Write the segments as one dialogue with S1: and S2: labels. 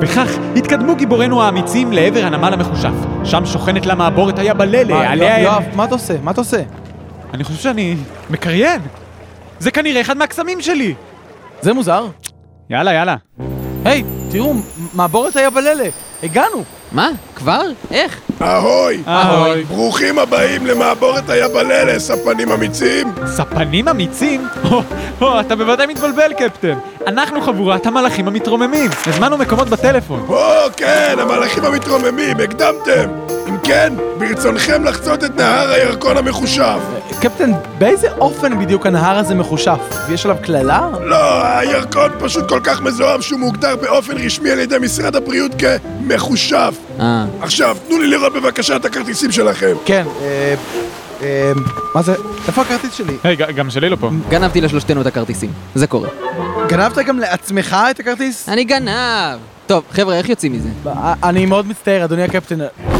S1: וכך התקדמו גיבורינו האמיצים לעבר הנמל המחושף. שם שוכנת לה מעבורת היבללה, עליה...
S2: יואב, מה אתה עושה? מה אתה עושה?
S1: אני חושב שאני מקריין. זה כנראה אחד מהקסמים שלי.
S2: זה מוזר.
S1: יאללה, יאללה.
S2: היי, תראו, מעבורת היבללה. הגענו.
S3: מה? כבר? איך?
S4: אהוי!
S1: אהוי.
S4: ברוכים הבאים למעבורת היבללה, ספנים אמיצים!
S1: ספנים אמיצים? או, או, אתה בוודאי מתבלבל, קפטן. אנחנו חבורת המלאכים המתרוממים. הזמנו מקומות בטלפון.
S4: או, כן, המלאכים המתרוממים, הקדמתם! אם כן, ברצונכם לחצות את נהר הירקון המחושב.
S2: קפטן, באיזה אופן בדיוק הנהר הזה מחושף? יש עליו קללה?
S4: לא, הירקון פשוט כל כך מזוהם שהוא מוגדר באופן רשמי על ידי משרד הבריאות כמחושב.
S3: אה,
S4: עכשיו, תנו לי לראות בבקשה את הכרטיסים שלכם.
S2: כן, אה... אה... מה זה? איפה הכרטיס שלי?
S1: היי, גם שלי לא פה.
S3: גנבתי לשלושתנו את הכרטיסים. זה קורה.
S2: גנבת גם לעצמך את הכרטיס?
S3: אני גנב! טוב, חבר'ה, איך יוצאים מזה?
S2: אני מאוד מצטער, אדוני הקפטן.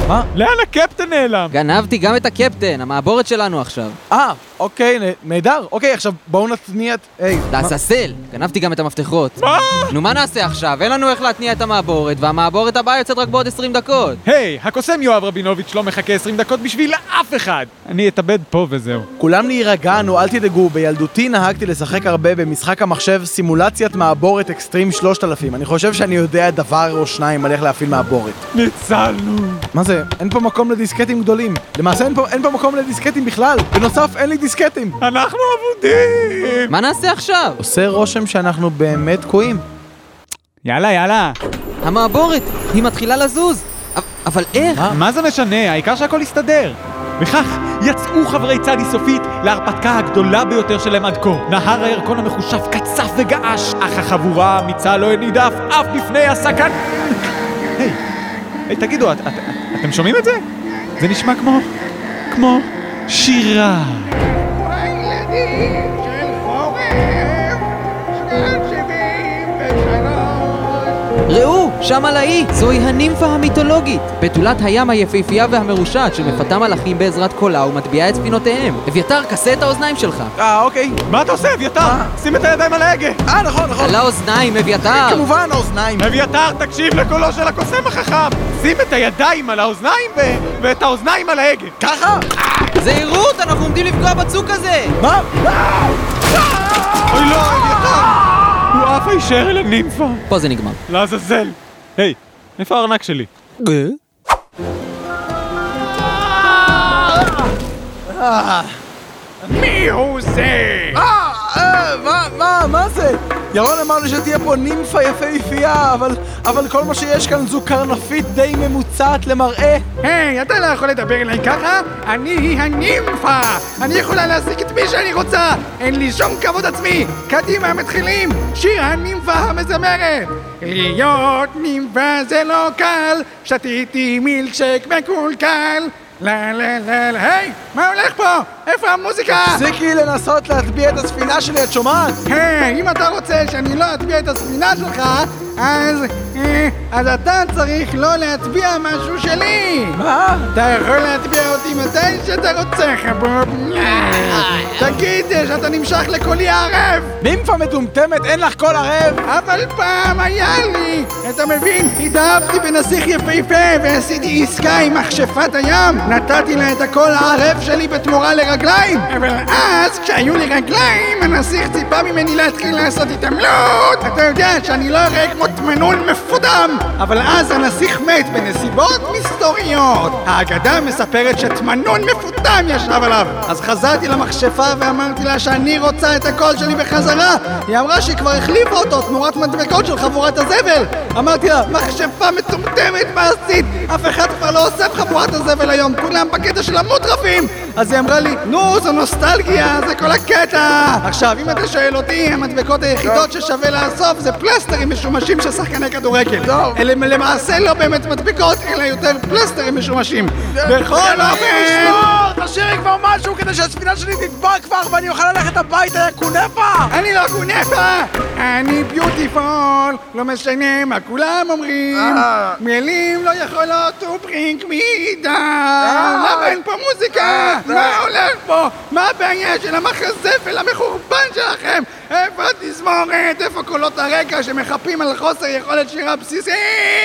S2: מה?
S1: לאן הקפטן נעלם?
S3: גנבתי גם את הקפטן, המעבורת שלנו עכשיו.
S2: אה, אוקיי, נהדר. אוקיי, עכשיו בואו נתניע את... היי, מה-
S3: לעזאזל! גנבתי גם את המפתחות.
S1: מה?
S3: נו, מה נעשה עכשיו? אין לנו איך להתניע את המעבורת, והמעבורת הבאה יוצאת רק בעוד 20 דקות.
S1: היי, הקוסם יואב רבינוביץ' לא מחכה 20 דקות בשביל אף אחד! אני אתאבד פה וזהו.
S2: כולם להירגע, נו, אל תדאגו. בילדותי נהגתי לשחק הרבה במשחק המחשב סימולציית מעבורת אקסטרים 3000. אני חושב שאני יודע דבר או שניים על איך להפעיל מעבורת.
S1: ניצלנו.
S2: מה זה? אין פה מקום לדיסקטים גדולים. למעשה אין פה, אין פה מקום לדיסקטים בכלל. בנוסף, אין לי דיסקטים.
S1: אנחנו אבודים!
S3: מה נעשה עכשיו?
S2: עושה רושם שאנחנו באמת תקועים.
S1: יאללה, יאללה.
S3: המעבורת! היא מתחילה לזוז! אבל איך?
S1: מה זה משנה? העיקר שהכל יסתדר. וכך יצאו חברי צדי סופית להרפתקה הגדולה ביותר שלהם עד כה. נהר הירקון המחושף קצף וגעש, אך החבורה האמיצה לא הנידה אף בפני הסכן... היי, היי, תגידו, את, את, אתם שומעים את זה? זה נשמע כמו... כמו... שירה.
S5: הילדים של חורף,
S3: ראו! שם על האי! זוהי הנימפה המיתולוגית! בתולת הים היפהפייה והמרושעת שמפתה מלאכים בעזרת קולה ומטביעה את ספינותיהם. אביתר, כסה את האוזניים שלך!
S2: אה, אוקיי.
S1: מה אתה עושה, אביתר? שים את הידיים על ההגה!
S2: אה, נכון, נכון.
S3: על האוזניים, אביתר!
S2: כמובן, האוזניים.
S1: אביתר, תקשיב לקולו של הקוסם החכם! שים את הידיים על האוזניים ו... ואת האוזניים על ההגה!
S2: ככה?
S3: זהירות! אנחנו עומדים לפגוע בצוק הזה!
S2: מה?
S1: אוי לא, אביתר! הוא עף הישר אל הנימפה!
S3: פה זה נגמר.
S1: לעזאזל! היי, איפה הארנק שלי?
S5: מי הוא זה?
S2: אה, אה, מה, מה, מה זה? ירון אמר לי שתהיה פה נימפה יפהפייה, אבל, אבל כל מה שיש כאן זו קרנפית די ממוצעת למראה.
S5: היי, אתה לא יכול לדבר אליי ככה? אני היא הנימפה! אני יכולה להשיג את מי שאני רוצה! אין לי שום כבוד עצמי! קדימה, מתחילים! שיר הנימפה המזמרת! להיות נימפה זה לא קל, שתיתי מילקשק מקולקל! לה לה לה לה, היי! מה הולך פה? איפה המוזיקה?
S2: תפסיקי לנסות להטביע את הספינה שלי, את שומעת?
S5: היי, אם אתה רוצה שאני לא אטביע את הספינה שלך, אז... אה, אז אתה צריך לא להטביע משהו שלי!
S2: מה?
S5: אתה יכול להטביע אותי מתי שאתה רוצה, חבוב! תגיד שאתה נמשך לקולי הערב!
S2: נימפה מטומטמת, אין לך כל ערב?
S5: אבל פעם היה לי! אתה מבין? התאהבתי בנסיך יפהפה ועשיתי עסקה עם מכשפת הים! נתתי לה את הקול הערב שלי בתמורה לרגליים! אבל אז, כשהיו לי רגליים, הנסיך ציפה ממני להתחיל לעשות התעמלות! אתה יודע שאני לא אראה כמו תמנון מפודם! אבל אז הנסיך מת בנסיבות מסתוריות! האגדה מספרת שתמנון מפודם ישב עליו! אז חזרתי למכשפה ואמרתי לה שאני רוצה את הקול שלי בחזרה! היא אמרה שהיא כבר החליפה אותו תמורת מדבקות של חבורת הזבל! אמרתי לה, מכשפה מטומטמת, מה עשית? אף אחד כבר לא אוסף חבורת הזבל היום, כולם בקטע של המוטרפים! אז היא אמרה לי, נו, זו נוסטלגיה, זה כל הקטע! עכשיו, אם אתה שואל אותי, המדבקות היחידות ששווה לאסוף זה פלסטרים משומשים של שחקני כדורגל. אלה למעשה לא באמת מדבקות, אלא יותר פלסטרים משומשים. בכל אופן...
S2: תשאירי כבר משהו כדי שהספינה שלי תטבע כבר ואני אוכל ללכת הביתה, יא קונפה!
S5: אני לא קונפה, אני ביוטיפול, לא משנה מה כולם אומרים.
S2: אה.
S5: מילים לא יכולות to bring me down. למה אין פה מוזיקה? מה הולך פה? מה הבעיה של המחזפל המחורבן שלכם? איפה התזמורת? איפה קולות הרקע שמחפים על חוסר יכולת שירה בסיסית?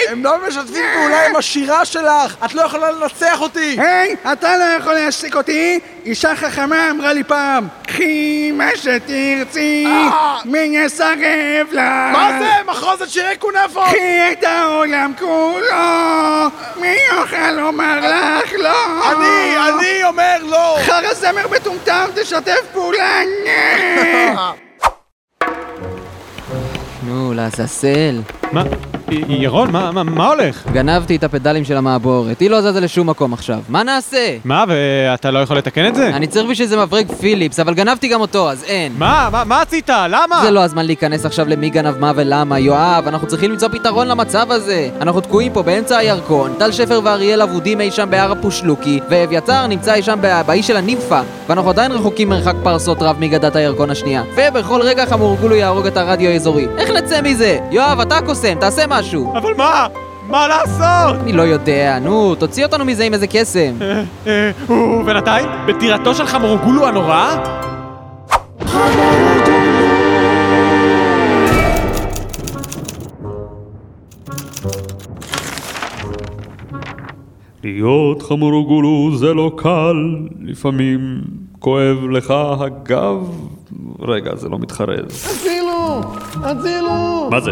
S2: הם לא משתפים פעולה עם השירה שלך! את לא יכולה לנצח אותי!
S5: היי, אתה לא יכול להשתיק אותי? אישה חכמה אמרה לי פעם, קחי מה שתרצי,
S2: אה.
S5: מי יסרב לך?
S2: מה זה? מחרוזת שירי קונפות!
S5: קחי את העולם כולו, מי יוכל לומר לך לא?
S2: אני, אני אומר לא!
S5: חרא זמר מטומטם, תשתף פעולה!
S3: לעזאזל.
S1: מה? י- ירון, מה- מה מה הולך?
S3: גנבתי את הפדלים של המעבורת, היא לא זזה לשום מקום עכשיו. מה נעשה?
S1: מה, ואתה לא יכול לתקן את זה?
S3: אני צריך בשביל זה מברג פיליפס, אבל גנבתי גם אותו, אז אין.
S1: מה? מה- מה עשית? למה?
S3: זה לא הזמן להיכנס עכשיו למי גנב מה ולמה, יואב, אנחנו צריכים למצוא פתרון למצב הזה. אנחנו תקועים פה באמצע הירקון, טל שפר ואריאל אבודים אי שם בהר הפושלוקי, ואביתר נמצא אי שם באי של הנימפה, ואנחנו עדיין רחוקים מרחק פרסות רב מגדת הירקון השנייה. ובכל רגע חמורגולו יהרוג את הרדיו האזורי. איך נצא מזה? יואב, אתה הקוסם, תעשה משהו.
S1: אבל מה? מה לעשות?
S3: אני לא יודע, נו, תוציא אותנו מזה עם איזה קסם.
S1: אה, אה, ובינתיים, בטירתו של חמורגולו הנורא?
S6: להיות חמורוגולו זה לא קל, לפעמים כואב לך הגב. רגע, זה לא מתחרז.
S7: הצילו! הצילו!
S6: מה זה?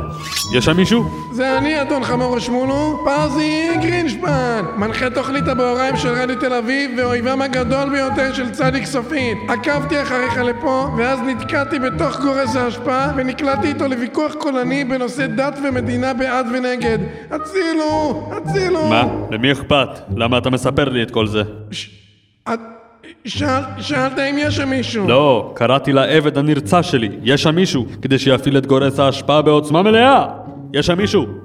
S6: יש שם מישהו?
S7: זה אני, אדון חמור שמולו, פרזי גרינשפן, מנחה תוכנית הבהוריים של רדיו תל אביב ואויבם הגדול ביותר של צדיק סופית. עקבתי אחריך לפה, ואז נתקעתי בתוך גורס האשפה, ונקלעתי איתו לוויכוח קולני בנושא דת ומדינה בעד ונגד. הצילו! הצילו!
S6: מה? למי אכפת? למה אתה מספר לי את כל זה?
S7: את... שאל... שאלת אם יש שם מישהו.
S6: לא, קראתי לעבד הנרצע שלי. יש שם מישהו, כדי שיפעיל את גורס ההשפעה בעוצמה מלאה! יש שם מישהו!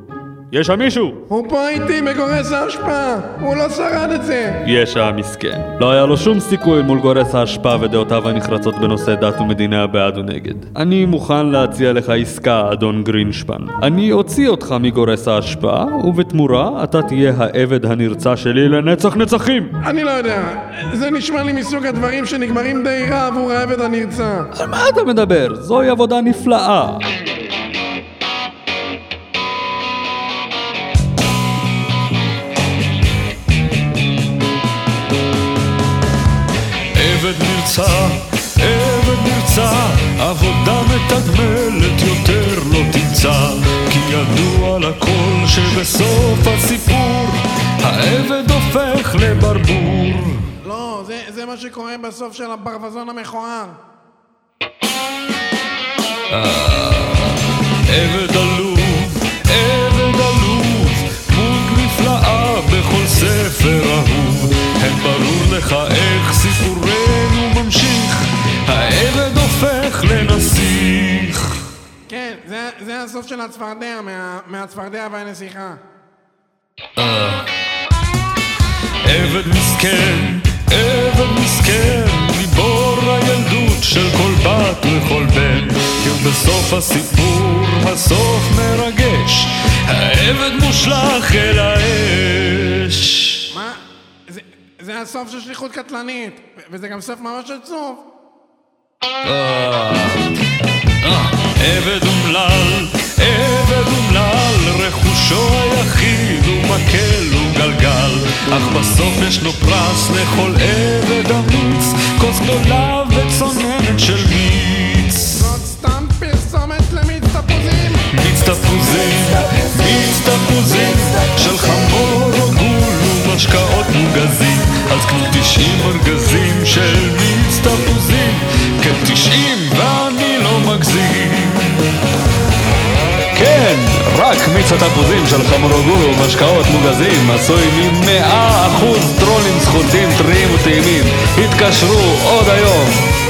S6: יש שם מישהו!
S7: הוא פה איתי בגורס האשפה, הוא לא שרד את זה.
S6: יש שם מסכן. לא היה לו שום סיכוי מול גורס ההשפעה ודעותיו הנחרצות בנושא דת ומדינה בעד ונגד. אני מוכן להציע לך עסקה, אדון גרינשפן. אני אוציא אותך מגורס ההשפעה, ובתמורה אתה תהיה העבד הנרצע שלי לנצח נצחים!
S7: אני לא יודע, זה נשמע לי מסוג הדברים שנגמרים די רע עבור העבד הנרצע.
S6: על מה אתה מדבר? זוהי עבודה נפלאה. נרצע, עבד נרצע, עבודה מתגמלת יותר לא תמצא, כי ידוע לכל שבסוף הסיפור, העבד הופך לברבור.
S7: לא, זה, זה מה שקורה בסוף של הברווזון המכוער.
S6: עבד עלוב, עבד עלוב, דמות נפלאה בכל ספר אהוב. אין ברור לך איך סיפורנו ממשיך, העבד הופך לנסיך.
S7: כן, זה, זה הסוף של הצפרדע, מה, מהצפרדע והנסיכה.
S6: עבד מסכן, עבד מסכן, גיבור הילדות של כל בת וכל בן. כי בסוף הסיפור, הסוף מרגש, העבד מושלך אל האש.
S7: זה הסוף של שליחות קטלנית, וזה גם סוף ממש עצוב.
S6: עבד אומלל, עבד אומלל, רכושו היחיד הוא מקל וגלגל, אך בסוף יש לו פרס לכל עבד אמיץ, כוס גדולה וצוננת של מיץ.
S7: זאת סתם פרסומת למיץ תפוזים!
S6: מיץ תפוזים, מיץ תפוזים, של חמור או גול ומשקאות מוגזים, אז קנו 90 ארגזים של מיץ תפוזים, 90 ואני לא מגזים. כן, רק מיץ התפוזים של חמורוגורו, משקאות מוגזים, עשוי ממאה אחוז טרולים סחוטים טריים וטעימים. התקשרו עוד היום.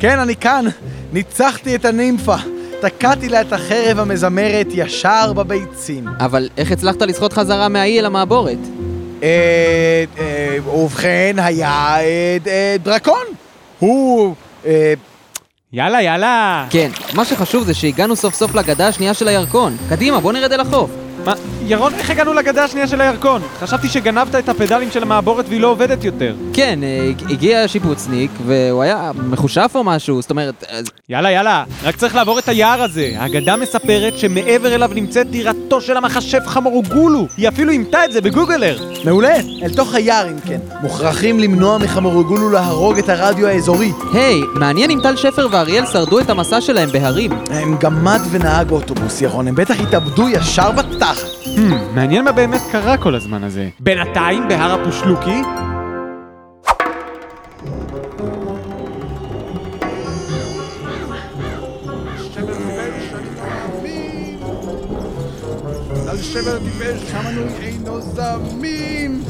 S2: כן, אני כאן. ניצחתי את הנימפה. תקעתי לה את החרב המזמרת ישר בביצים.
S3: אבל איך הצלחת לסחוט חזרה מהאי אל המעבורת?
S2: אה, אה, ובכן, היה אה, אה, דרקון. הוא... אה,
S1: יאללה, יאללה!
S3: כן, מה שחשוב זה שהגענו סוף סוף לגדה השנייה של הירקון. קדימה, בוא נרד אל החוף.
S1: מה, ירון, איך הגענו לגדה השנייה של הירקון? חשבתי שגנבת את הפדלים של המעבורת והיא לא עובדת יותר.
S3: כן, אה, הגיע שיפוצניק, והוא היה מחושף או משהו, זאת אומרת...
S1: יאללה, יאללה, רק צריך לעבור את היער הזה. האגדה מספרת שמעבר אליו נמצאת דירתו של המכשף חמורגולו. היא אפילו אימתה את זה בגוגלר.
S2: מעולה, אל תוך היער אם כן. מוכרחים למנוע מחמורגולו להרוג את הרדיו האזורי.
S3: היי, מעניין אם טל שפר ואריאל שרדו את המסע שלהם בהרים.
S2: הם גמד ונהג אוטובוס, ירון, הם בטח התאבדו ישר בתחת.
S1: מעניין מה באמת קרה כל הזמן הזה. בינתיים, בהר הפושלוקי,
S8: שפר טיפש, המנוי אינו זמין!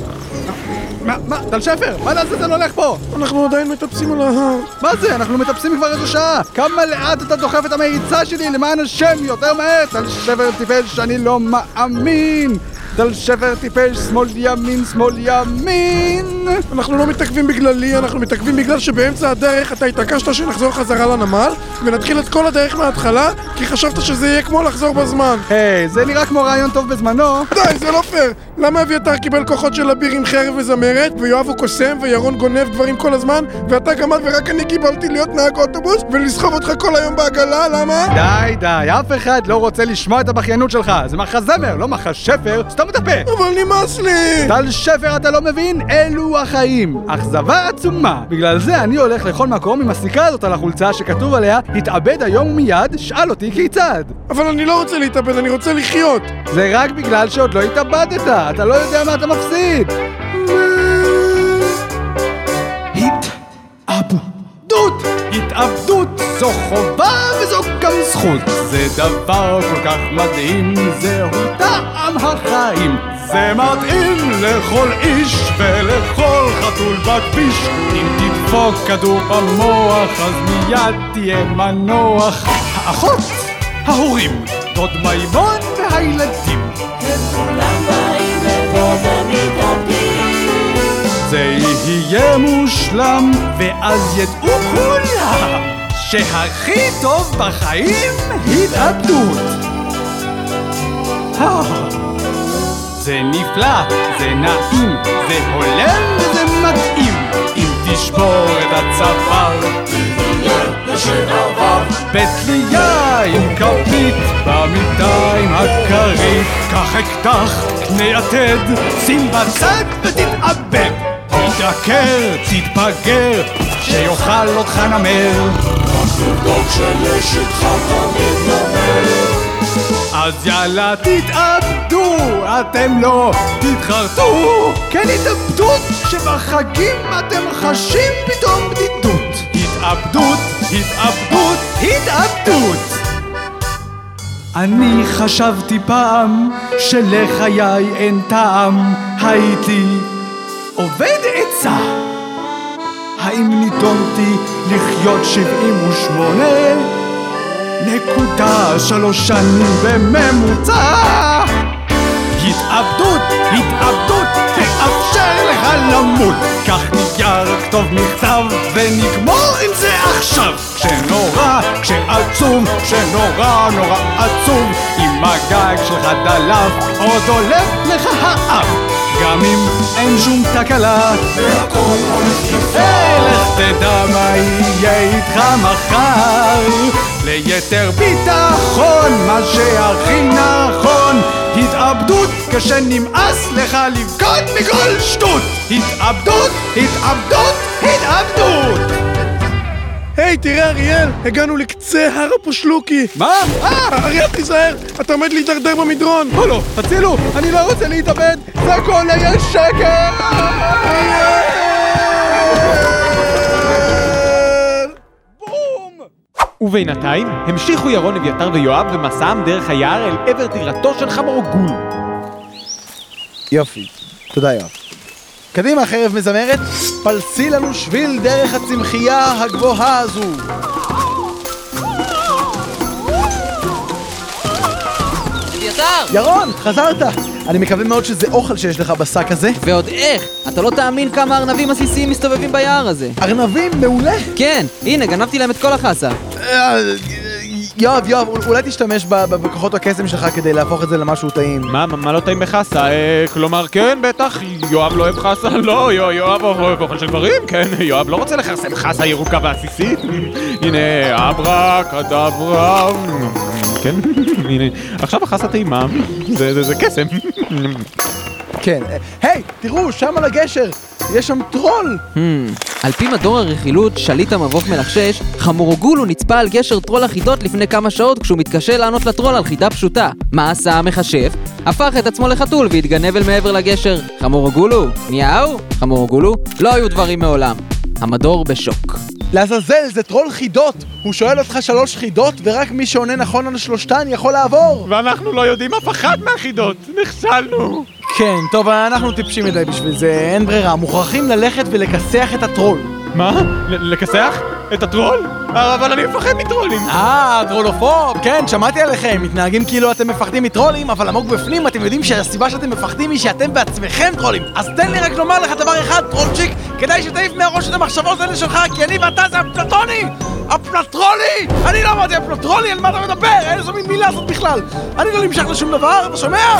S8: מה, מה, טל שפר, מה לעזאזל הולך פה?
S7: אנחנו עדיין מטפסים על ההר
S8: מה זה? אנחנו מטפסים כבר איזה שעה! כמה לאט אתה דוחף את המריצה שלי, למען השם, יותר מהר! טל שפר טיפש, אני לא מאמין! טל שפר טיפש, שמאל ימין, שמאל ימין!
S7: אנחנו לא מתעכבים בגללי, אנחנו מתעכבים בגלל שבאמצע הדרך אתה התעקשת שנחזור חזרה לנמל ונתחיל את כל הדרך מההתחלה כי חשבת שזה יהיה כמו לחזור בזמן
S8: היי, זה נראה כמו רעיון טוב בזמנו!
S7: די, זה לא פייר! למה אביתר קיבל כוחות של אביר עם חרב וזמרת ויואב הוא קוסם וירון גונב דברים כל הזמן ואתה גמד ורק אני קיבלתי להיות נהג אוטובוס ולסחוב אותך כל היום בעגלה, למה?
S8: די, די, אף אחד לא רוצה לשמוע את הבכיינות שלך! זה מחזמר, לא מחשפר, סתום את הפה!
S7: אבל נמאס לי!
S8: טל שפר, אתה לא מבין? אלו החיים. אכזבה עצומה. בגלל זה אני הולך לכל מקום עם הסיכה הזאת על החולצה שכתוב עליה התאבד היום ומיד, שאל אותי כיצד.
S7: אבל אני לא רוצה להתאבד, אני רוצה לחיות!
S8: זה רק בגלל שעוד לא התאבדת, אתה לא יודע מה אתה מפסיד. התאבדות! התאבדות זו חובה וזו גם זכות. זה דבר כל כך מדהים, זהו טעם החיים. זה מתאים לכל איש ולכל חתול בכביש. אם תדפוק כדור במוח, אז מיד תהיה מנוח. האחות, ההורים, דוד מימון והילדים. זה יהיה מושלם, ואז ידעו כולם שהכי טוב בחיים התאבדות. זה נפלא, זה נעים, זה הולם וזה מתאים. אם תשבור את הצוואר, בתלייה עם כפית, במיטה עם הכרית, קח אקדח, קנה יתד, שים בצד ותתאבד. תתעקר, תתבגר, שיאכל אותך נמר. אז יאללה תתאבדו, אתם לא תתחרטו! כן התאבדות שבחגים אתם חשים פתאום בדידות. התאבדות, התאבדות, התאבדות! אני חשבתי פעם שלחיי אין טעם הייתי עובד עצה. האם נידונתי לחיות שבעים ושמונה נקודה שלוש שנים בממוצע. התאבדות, התאבדות, תאפשר לך למות קח נייר, כתוב
S1: מכתב ונגמור עם זה עכשיו. כשנורא, כשעצוב, כשנורא נורא עצוב. אם הגג שלך דלף עוד עולה לך האף גם אם אין שום תקלה. היי, לך תדע מה יהיה איתך מחר. ליתר ביטחון, מה שהכי נכון. התאבדות כשנמאס לך לבכות מכל שטות. התאבדות, התאבדות, התאבדות
S7: היי, תראה אריאל, הגענו לקצה הר הפושלוקי.
S1: מה?
S7: אה, אריאל, תיזהר, אתה עומד להידרדר במדרון.
S1: או לא, הצילו, אני לא רוצה להתאבד זה הכל היה שקר ובינתיים המשיכו ירון, אביתר ויואב במסעם דרך היער אל עבר טירתו של חמורגול.
S2: יופי, תודה יואב. קדימה, חרב מזמרת, פלסי לנו שביל דרך הצמחייה הגבוהה הזו.
S3: אביתר!
S2: ירון, חזרת! אני מקווה מאוד שזה אוכל שיש לך בשק הזה.
S3: ועוד איך! אתה לא תאמין כמה ארנבים עסיסיים מסתובבים ביער הזה.
S2: ארנבים, מעולה!
S3: כן, הנה, גנבתי להם את כל החסה.
S2: יואב, יואב, אולי תשתמש ב- ב- בכוחות הקסם שלך כדי להפוך את זה למשהו טעים.
S1: מה, מה, לא טעים בחסה? אה, כלומר, כן, בטח, יואב לא אוהב חסה? לא, יו- יואב אוהב אוכל של דברים, כן, יואב לא רוצה לכרסם חסה ירוקה ועסיסית. הנה, אברה, קדברה, כן, הנה, עכשיו החסה טעימה, זה, קסם.
S2: כן. אה, היי, תראו, שם על הגשר, יש שם טרול!
S3: על פי מדור הרכילות, שליט המבוך מלחשש, חמורגולו נצפה על גשר טרול החידות לפני כמה שעות כשהוא מתקשה לענות לטרול על חידה פשוטה. מה עשה המכשף? הפך את עצמו לחתול והתגנב אל מעבר לגשר. חמורגולו? מיהו? חמורגולו? לא היו דברים מעולם. המדור בשוק.
S2: לעזאזל, זה טרול חידות! הוא שואל אותך שלוש חידות, ורק מי שעונה נכון על שלושתן יכול לעבור!
S1: ואנחנו לא יודעים אף אחת מהחידות, נכשלנו.
S2: כן, טוב, אנחנו טיפשים מדי בשביל זה, אין ברירה, מוכרחים ללכת ולכסח את הטרול.
S1: מה? לכסח? את הטרול? אבל אני מפחד מטרולים.
S2: אה, טרולופוב, כן, שמעתי עליכם, מתנהגים כאילו אתם מפחדים מטרולים, אבל עמוק בפנים אתם יודעים שהסיבה שאתם מפחדים היא שאתם בעצמכם טרולים. אז תן לי רק לומר לך דבר אחד, טרולצ'יק, כדאי שתעיף מהראש את המחשבות האלה שלך, כי אני ואתה זה אפלטוני! אפלטרולי! אני לא אמרתי אפלטרולי, על מה אתה מדבר? איזו מין מילה זאת בכלל? אני לא נמשך לשום דבר, אתה שומע?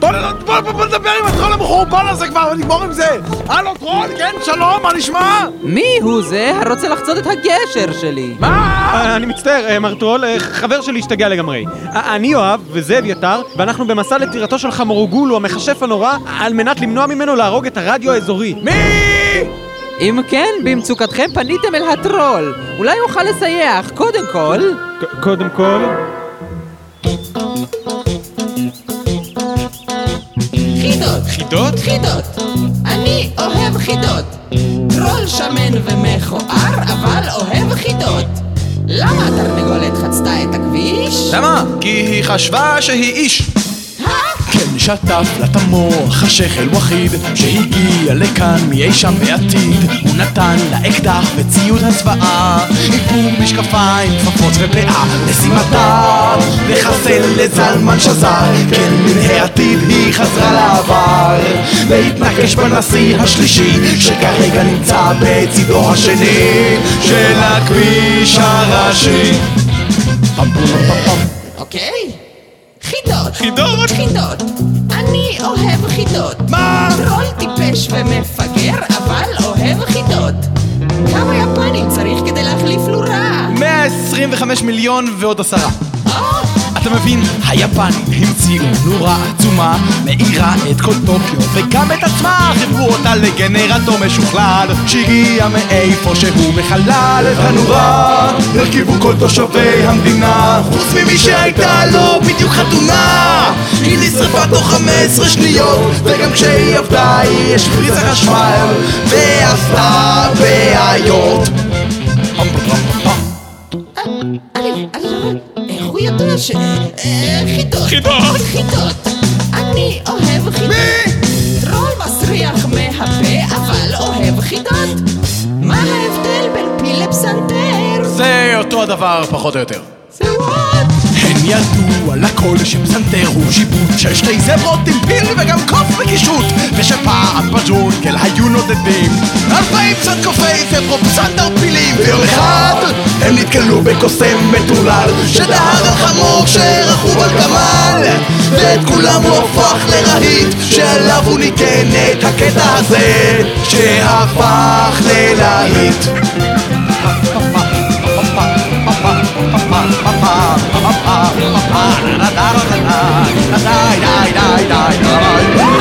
S2: בוא, נ- בוא, בוא, בוא נדבר עם הטרול המחורבן הזה כבר ונגמור עם זה! הלו טרול, כן, שלום, מה נשמע?
S3: מי הוא זה הרוצה לחצות את הגשר שלי?
S1: אה, אני מצטער, אה, מר טרול, אה, חבר שלי השתגע לגמרי. אני יואב, וזה אביתר, ואנחנו במסע לטירתו של חמורגולו, המכשף הנורא, על מנת למנוע ממנו להרוג את הרדיו האזורי. מי?
S3: אם כן, במצוקתכם פניתם אל הטרול. אולי יוכל לסייע, אך קודם כל...
S1: ק- קודם כל...
S9: חידות,
S1: חידות?
S9: חידות. אני אוהב חידות. טרול שמן ומכוער, אבל אוהב חידות. למה התרנגולת חצתה את הכביש?
S2: למה? כי היא חשבה שהיא איש. כן, שטף לה את המוח השכל וחיד שהגיע לכאן מאי שם בעתיד הוא נתן לה אקדח וציוד הצבעה איפור משקפיים, כפפות ופאה משימתה לחסל לזלמן שזר כן, חזרה לעבר להתנקש בנשיא השלישי שכרגע נמצא בצידו השני של הכביש הראשי
S9: אוקיי. חידות.
S1: חידות?
S9: חידות. אני אוהב חידות.
S2: מה?
S9: טרול טיפש ומפגר, אבל אוהב חידות. כמה יפנים צריך כדי להחליף לורה?
S2: 125 מיליון ועוד עשרה. אתה מבין? היפנים המציאו נורה עצומה, מאירה את כל טוקיו וגם את עצמה, חיברו אותה לגנרטור משוכלל, שהגיע מאיפה שהוא מחלל את הנורה, הרכיבו כל תושבי המדינה, חוץ ממי שהייתה לו בדיוק חתונה, היא נשרפה תוך 15 שניות, וגם כשהיא עבדה היא השפריצה חשמל, ועשתה בעיות.
S9: ש... אה, חידות.
S1: חידות.
S9: חידות. אני אוהב חידות. טרול מסריח מהפה, אבל אוהב חידות. מה ההבדל בין פיל לפסנתר?
S2: זה אותו הדבר פחות או יותר.
S9: זה וואט?
S2: הן ידוע לכל שפסנתר הוא שיפוט של שתי זברות עם פיל וגם קוף וקישוט ושפעם בג'ונגל היו נודדים אלפיים צנקופי זברו פסנתר נתקלו בקוסם מטולל שדהר על חמור שרכוב על גמל ואת כולם הוא הפך לרהיט שעליו הוא ניגן את הקטע הזה שהפך ללהיט.
S3: אביר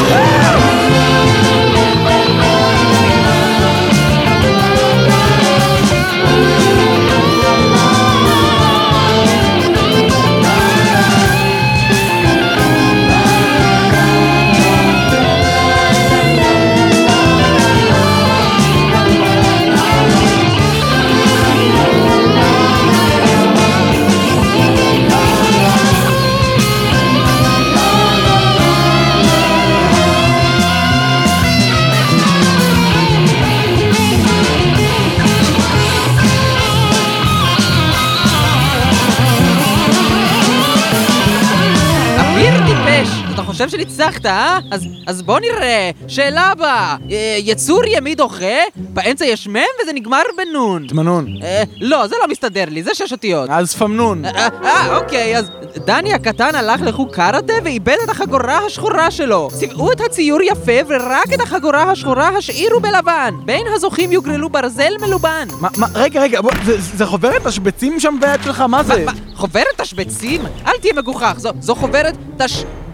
S3: שניצחת, אה? אז, אז בוא נראה. שאלה הבאה. אה, יצור ימי דוחה, באמצע יש מ' וזה נגמר בנון.
S10: תמנון.
S3: אה, לא, זה לא מסתדר לי, זה שש אותיות.
S10: אז פמנון.
S3: אה, אה, אוקיי, אז דני הקטן הלך לחוג קראטה ואיבד את החגורה השחורה שלו. צבעו את הציור יפה ורק את החגורה השחורה השאירו בלבן. בין הזוכים יוגרלו ברזל מלובן.
S10: מה, מה, רגע, רגע, בוא, זה, זה חוברת השבצים שם ביד שלך? מה זה?
S3: מה, חוברת תשבצים? אל תהיה מגוחך, זו, זו חוברת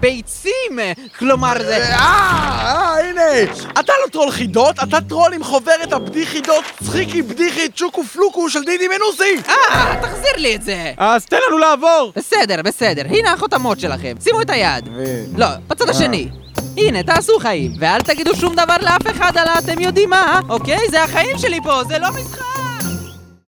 S3: תשביצים! כלומר זה...
S10: אה, אה, הנה! אתה לא טרול חידות, אתה טרול עם חוברת הבדיחידות צחיקי בדיחי צ'וקו פלוקו של דידי מנוסי!
S3: אה, תחזיר לי את זה!
S1: אז תן לנו לעבור!
S3: בסדר, בסדר, הנה החותמות שלכם, שימו את היד. לא, בצד השני. הנה, תעשו חיים, ואל תגידו שום דבר לאף אחד, אלא אתם יודעים מה, אוקיי? זה החיים שלי פה, זה לא משחק!